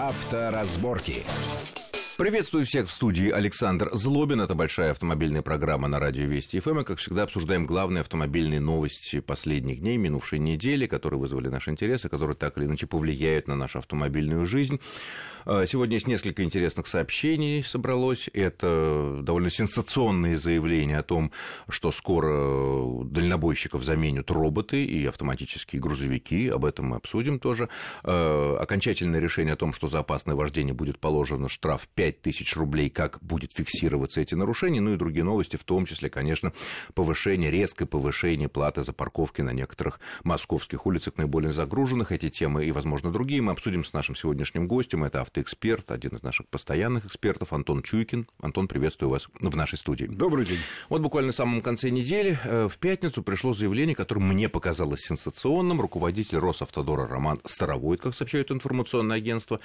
Авторазборки. Приветствую всех в студии Александр Злобин. Это большая автомобильная программа на радио Вести ФМ. И, как всегда, обсуждаем главные автомобильные новости последних дней, минувшей недели, которые вызвали наш интерес и которые так или иначе повлияют на нашу автомобильную жизнь. А, сегодня есть несколько интересных сообщений собралось. Это довольно сенсационные заявления о том, что скоро дальнобойщиков заменят роботы и автоматические грузовики. Об этом мы обсудим тоже. А, окончательное решение о том, что за опасное вождение будет положен штраф 5 5 тысяч рублей, как будет фиксироваться эти нарушения, ну и другие новости, в том числе, конечно, повышение, резкое повышение платы за парковки на некоторых московских улицах, наиболее загруженных. Эти темы и, возможно, другие мы обсудим с нашим сегодняшним гостем. Это автоэксперт, один из наших постоянных экспертов, Антон Чуйкин. Антон, приветствую вас в нашей студии. Добрый день. Вот буквально в самом конце недели, э, в пятницу, пришло заявление, которое мне показалось сенсационным. Руководитель Росавтодора Роман Старовойт, как сообщает информационное агентство,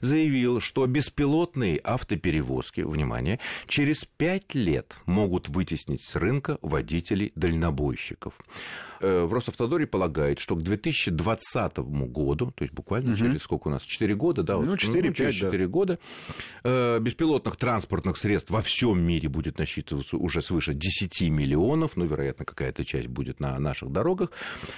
заявил, что беспилотные автоперевозки, внимание, через пять лет могут вытеснить с рынка водителей-дальнобойщиков. Э, в Росавтодоре полагает, что к 2020 году, то есть буквально угу. через сколько у нас, 4 года, да? Ну, 4, ну, 5, 4 да. года, э, беспилотных транспортных средств во всем мире будет насчитываться уже свыше 10 миллионов, ну, вероятно, какая-то часть будет на наших дорогах.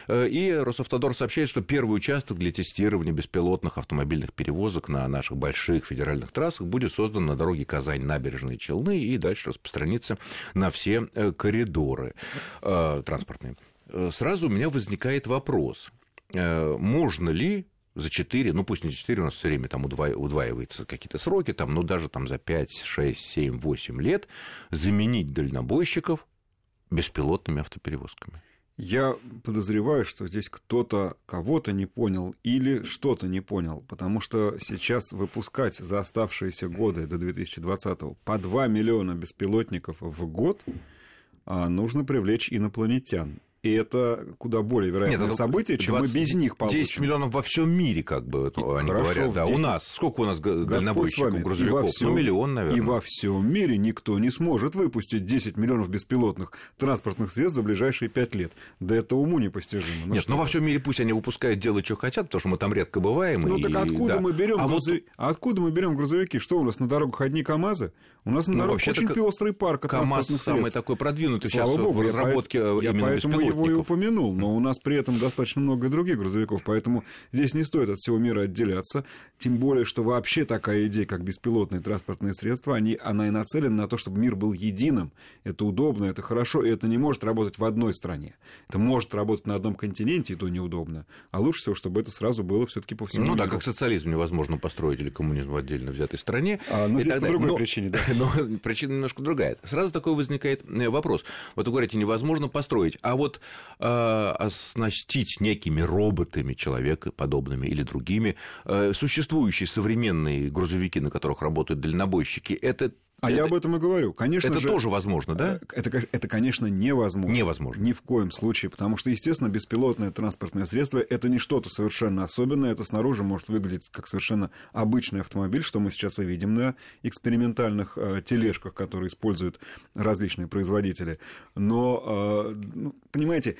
Э, и Росавтодор сообщает, что первый участок для тестирования беспилотных автомобильных перевозок на наших больших федеральных трассах будет создан на дороге Казань-Набережные Челны и дальше распространится на все коридоры транспортные. Э, сразу у меня возникает вопрос, э, можно ли за 4, ну пусть не за 4, у нас все время там удва, удваиваются какие-то сроки, там, ну даже там за 5, 6, 7, 8 лет заменить дальнобойщиков беспилотными автоперевозками? Я подозреваю, что здесь кто-то кого-то не понял или что-то не понял, потому что сейчас выпускать за оставшиеся годы до 2020 по 2 миллиона беспилотников в год а, нужно привлечь инопланетян. И это куда более вероятное Нет, событие, чем 20, мы без них получим. 10 миллионов во всем мире, как бы, они Хорошо, говорят. Да, 10... у нас. Сколько у нас дальнобойщиков, грузовиков? Всем, ну, миллион, наверное. И во всем мире никто не сможет выпустить 10 миллионов беспилотных транспортных средств за ближайшие 5 лет. Да это уму непостижимо. Ну, Нет, ну во всем мире пусть они выпускают, делают, что хотят, потому что мы там редко бываем. Ну и... так откуда да. мы берем а грузов... вот... откуда мы берем грузовики? Что у нас на дорогах одни КАМАЗы? У нас на ну, дорогах очень пестрый парк КАМАЗ самый такой продвинутый Слава сейчас Богу, в разработке я, именно я поэтому его и упомянул но у нас при этом достаточно много других грузовиков, поэтому здесь не стоит от всего мира отделяться, тем более, что вообще такая идея, как беспилотные транспортные средства, они, она и нацелена на то, чтобы мир был единым, это удобно, это хорошо, и это не может работать в одной стране, это может работать на одном континенте, и то неудобно, а лучше всего, чтобы это сразу было все-таки по всему Ну миру. да, как социализм невозможно построить или коммунизм в отдельно взятой стране. А, но здесь по другой но, причине, да. Но причина немножко другая. Сразу такой возникает э, вопрос. Вот вы говорите, невозможно построить, а вот э, оснастить некими роботами, человекоподобными или другими, э, существующие современные грузовики, на которых работают дальнобойщики, это а это, я об этом и говорю. Конечно это же, тоже возможно, да? Э, это, это, конечно, невозможно. Невозможно. Ни в коем случае, потому что, естественно, беспилотное транспортное средство – это не что-то совершенно особенное. Это снаружи может выглядеть как совершенно обычный автомобиль, что мы сейчас и видим на экспериментальных э, тележках, которые используют различные производители. Но, э, ну, понимаете,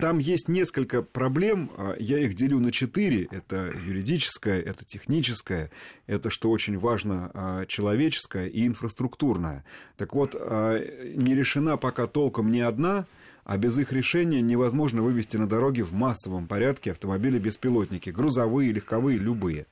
там есть несколько проблем, а, я их делю на четыре. Это юридическое, это техническое, это, что очень важно, а, человеческое и инфраструктурное. Так вот, а, не решена пока толком ни одна – а без их решения невозможно вывести на дороге в массовом порядке автомобили-беспилотники, грузовые, легковые, любые.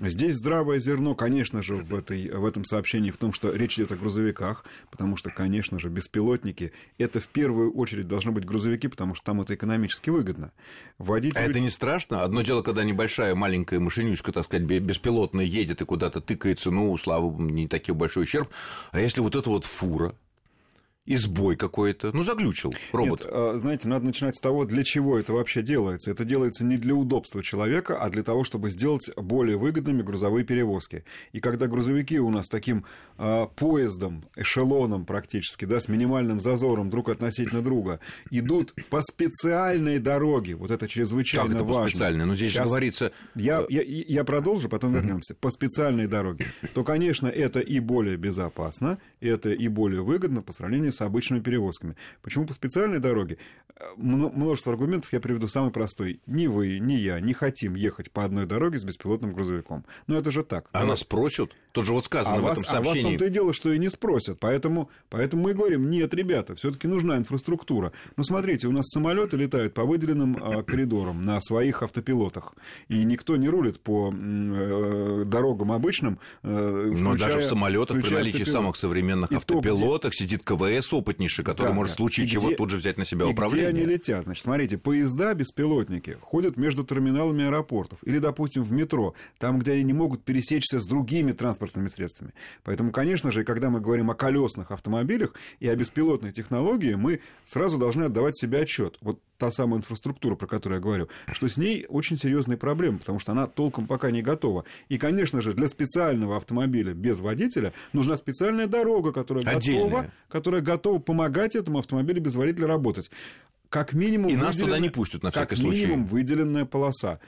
Здесь здравое зерно, конечно же, в, этой, в этом сообщении в том, что речь идет о грузовиках, потому что, конечно же, беспилотники – это в первую очередь должны быть грузовики, потому что там это экономически выгодно. Водитель... А это не страшно? Одно дело, когда небольшая маленькая машинючка, так сказать, беспилотная едет и куда-то тыкается, ну, слава богу, не такой большой ущерб. А если вот это вот фура, и сбой какой-то. Ну, заглючил робот. Нет, а, знаете, надо начинать с того, для чего это вообще делается. Это делается не для удобства человека, а для того, чтобы сделать более выгодными грузовые перевозки. И когда грузовики у нас таким а, поездом, эшелоном практически, да, с минимальным зазором друг относительно друга, идут по специальной дороге, вот это чрезвычайно как это важно. по специальной? Ну, здесь Сейчас говорится... Я, я, я продолжу, потом вернемся. По специальной дороге. То, конечно, это и более безопасно, это и более выгодно по сравнению сравнению с обычными перевозками. Почему по специальной дороге? Множество аргументов я приведу самый простой. Ни вы, ни я не хотим ехать по одной дороге с беспилотным грузовиком. Но это же так. А нас спросят? Тут же вот сказано а в вас, этом сообщении. А вас том-то и дело, что и не спросят. Поэтому, поэтому мы говорим, нет, ребята, все таки нужна инфраструктура. Ну, смотрите, у нас самолеты летают по выделенным э, коридорам на своих автопилотах. И никто не рулит по э, дорогам обычным. Э, Но даже в самолетах при наличии автопилот. самых современных и автопилотах то, сидит КВС опытнейший, который да, может в случае чего где... тут же взять на себя и управление. где они летят? Значит, смотрите, поезда беспилотники ходят между терминалами аэропортов. Или, допустим, в метро, там, где они не могут пересечься с другими транспортными средствами. Поэтому, конечно же, когда мы говорим о колесных автомобилях и о беспилотной технологии, мы сразу должны отдавать себе отчет. Вот та самая инфраструктура, про которую я говорю, что с ней очень серьезные проблемы, потому что она толком пока не готова. И, конечно же, для специального автомобиля без водителя нужна специальная дорога, которая готова, которая готова помогать этому автомобилю без водителя работать. Как минимум, и нас туда не пустят на всякий как случай. минимум выделенная полоса.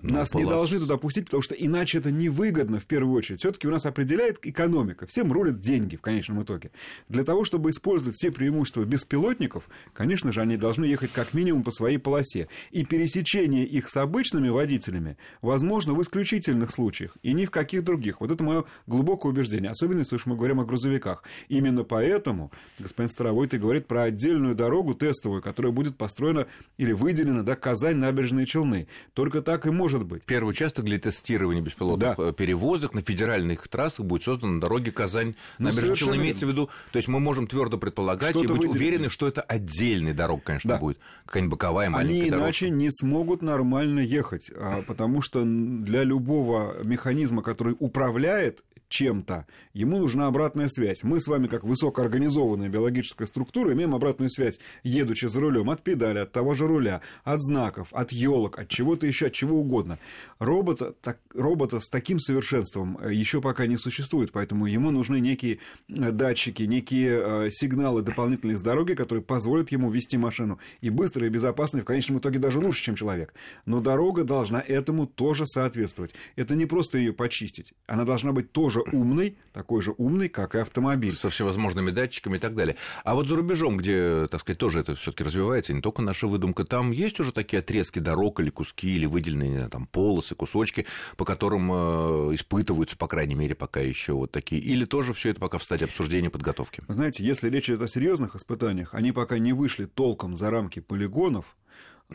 Ну, Нас не должны туда пустить, потому что иначе это невыгодно в первую очередь. Все-таки у нас определяет экономика. Всем рулят деньги в конечном итоге. Для того, чтобы использовать все преимущества беспилотников, конечно же, они должны ехать как минимум по своей полосе. И пересечение их с обычными водителями возможно в исключительных случаях и ни в каких других. Вот это мое глубокое убеждение. Особенно, если уж мы говорим о грузовиках. Именно поэтому господин Старовой ты говорит про отдельную дорогу тестовую, которая будет построена или выделена, да, Казань, набережные Челны. Только так и может быть. Первый участок для тестирования беспилотных да. Э, перевозок на федеральных трассах будет создан на дороге Казань. Ну, имеется в виду, то есть мы можем твердо предполагать и быть выделено. уверены, что это отдельный дорог, конечно, да. будет. Какая-нибудь боковая маленькая Они дорожка. иначе не смогут нормально ехать, а, потому что для любого механизма, который управляет чем-то, ему нужна обратная связь. Мы с вами, как высокоорганизованная биологическая структура, имеем обратную связь, едучи за рулем от педали, от того же руля, от знаков, от елок, от чего-то еще, от чего угодно. Робота, так, робота с таким совершенством э, еще пока не существует, поэтому ему нужны некие э, датчики, некие э, сигналы дополнительные с дороги, которые позволят ему вести машину и быстро, и безопасно, и в конечном итоге даже лучше, чем человек. Но дорога должна этому тоже соответствовать. Это не просто ее почистить, она должна быть тоже же умный, такой же умный, как и автомобиль. Со всевозможными датчиками и так далее. А вот за рубежом, где, так сказать, тоже это все таки развивается, не только наша выдумка, там есть уже такие отрезки дорог или куски, или выделенные там полосы, кусочки, по которым э, испытываются, по крайней мере, пока еще вот такие. Или тоже все это пока в стадии обсуждения подготовки? Знаете, если речь идет о серьезных испытаниях, они пока не вышли толком за рамки полигонов,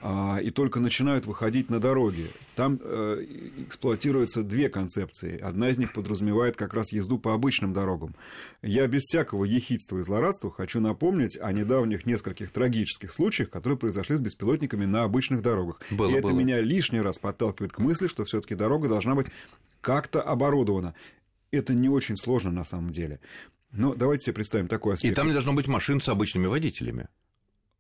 а, и только начинают выходить на дороги. Там э, эксплуатируются две концепции. Одна из них подразумевает как раз езду по обычным дорогам. Я без всякого ехидства и злорадства хочу напомнить о недавних нескольких трагических случаях, которые произошли с беспилотниками на обычных дорогах. Было, и это было. меня лишний раз подталкивает к мысли, что все-таки дорога должна быть как-то оборудована. Это не очень сложно на самом деле. Но давайте себе представим такой аспект. И там не должно быть машин с обычными водителями.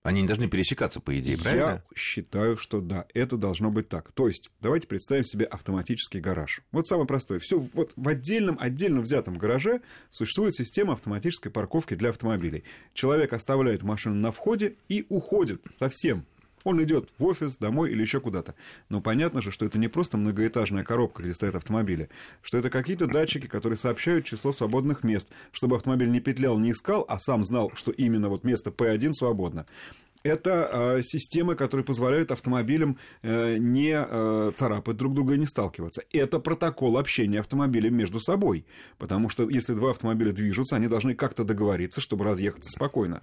Они не должны пересекаться, по идее, правильно? Я считаю, что да, это должно быть так. То есть, давайте представим себе автоматический гараж. Вот самое простое. Все вот в отдельном, отдельно взятом гараже существует система автоматической парковки для автомобилей. Человек оставляет машину на входе и уходит совсем. Он идет в офис, домой или еще куда-то. Но понятно же, что это не просто многоэтажная коробка, где стоят автомобили, что это какие-то датчики, которые сообщают число свободных мест, чтобы автомобиль не петлял, не искал, а сам знал, что именно вот место P1 свободно это э, системы, которые позволяют автомобилям э, не э, царапать друг друга и не сталкиваться. Это протокол общения автомобилей между собой. Потому что если два автомобиля движутся, они должны как-то договориться, чтобы разъехаться спокойно.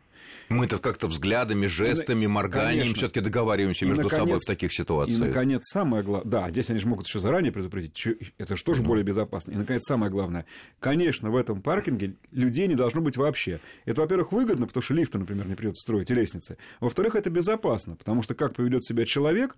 Мы-то как-то взглядами, жестами, морганием все-таки договариваемся между наконец, собой в таких ситуациях. И, наконец, самое главное... Да, здесь они же могут еще заранее предупредить. Это же тоже ну. более безопасно. И, наконец, самое главное. Конечно, в этом паркинге людей не должно быть вообще. Это, во-первых, выгодно, потому что лифты, например, не придется строить и лестницы. Во-вторых, это безопасно, потому что как поведет себя человек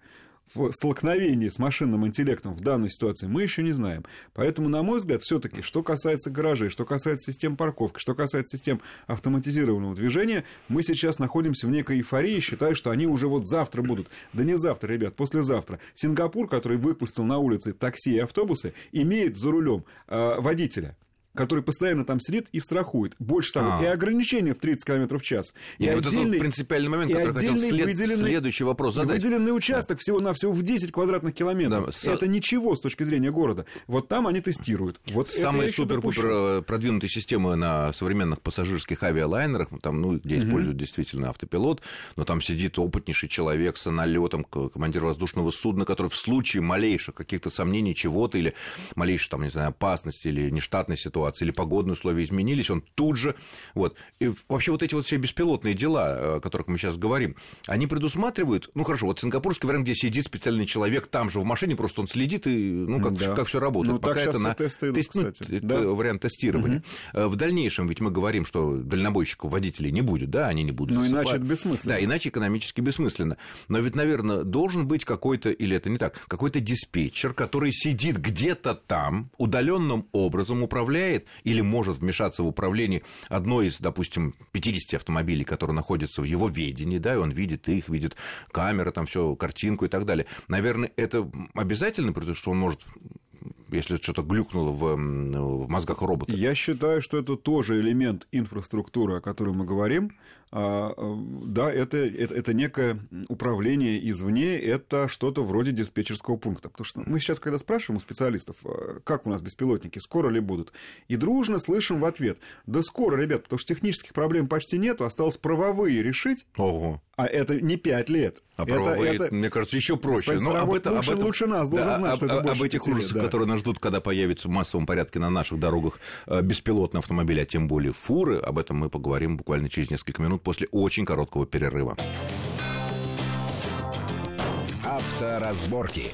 в столкновении с машинным интеллектом в данной ситуации, мы еще не знаем. Поэтому, на мой взгляд, все-таки, что касается гаражей, что касается систем парковки, что касается систем автоматизированного движения, мы сейчас находимся в некой эйфории, считая, что они уже вот завтра будут. Да не завтра, ребят, послезавтра. Сингапур, который выпустил на улице такси и автобусы, имеет за рулем э, водителя который постоянно там сидит и страхует. Больше того, А. и ограничения в 30 км в час. И И вот это принципиальный момент, который хотел след- выделенный- следующий вопрос задать. Выделенный участок всего-навсего в 10 квадратных километров. Да, с- Это ничего с точки зрения города. Вот там они тестируют. Вот Самые супер-пупер продвинутые системы на современных пассажирских авиалайнерах, там, ну, где используют действительно автопилот, но там сидит опытнейший человек с налетом, командир воздушного судна, который в случае малейших каких-то сомнений чего-то или малейшей, там, не знаю, опасности или нештатной ситуации, или погодные условия изменились, он тут же... Вот. И вообще вот эти вот все беспилотные дела, э, о которых мы сейчас говорим, они предусматривают... Ну, хорошо, вот сингапурский вариант, где сидит специальный человек там же в машине, просто он следит, и, ну, как, Да. как все работает. Ну, Пока это на... тесты идут, тест- ну, кстати. это Да. вариант тестирования. Э, В дальнейшем ведь мы говорим, что дальнобойщиков, водителей не будет, да, они не будут Ну, иначе это бессмысленно. Да, иначе экономически бессмысленно. Но ведь, наверное, должен быть какой-то, или это не так, какой-то диспетчер, который сидит где-то там, удаленным образом управляет или может вмешаться в управление одной из, допустим, 50 автомобилей, которые находятся в его ведении, да, и он видит их, видит камеры, там все, картинку и так далее. Наверное, это обязательно, потому что он может если что-то глюкнуло в, в мозгах робота. Я считаю, что это тоже элемент инфраструктуры, о которой мы говорим. А, а, Да, это, это, это некое управление извне, это что-то вроде диспетчерского пункта. Потому что мы сейчас, когда спрашиваем у специалистов, а, как у нас беспилотники, скоро ли будут, и дружно слышим в ответ, да скоро, ребят, потому что технических проблем почти нету, осталось правовые решить, Ого. а это не пять лет. А это, правовые, это- мне кажется, еще проще. Но об, Старовой это- об лучше- этом- лучше нас должен Да, знать, об, что это об больше этих ужасах, да. которые нас ждут, когда появится в массовом порядке на наших дорогах э, беспилотные автомобили, а тем более фуры, об этом мы поговорим буквально через несколько после очень короткого перерыва. Авторазборки.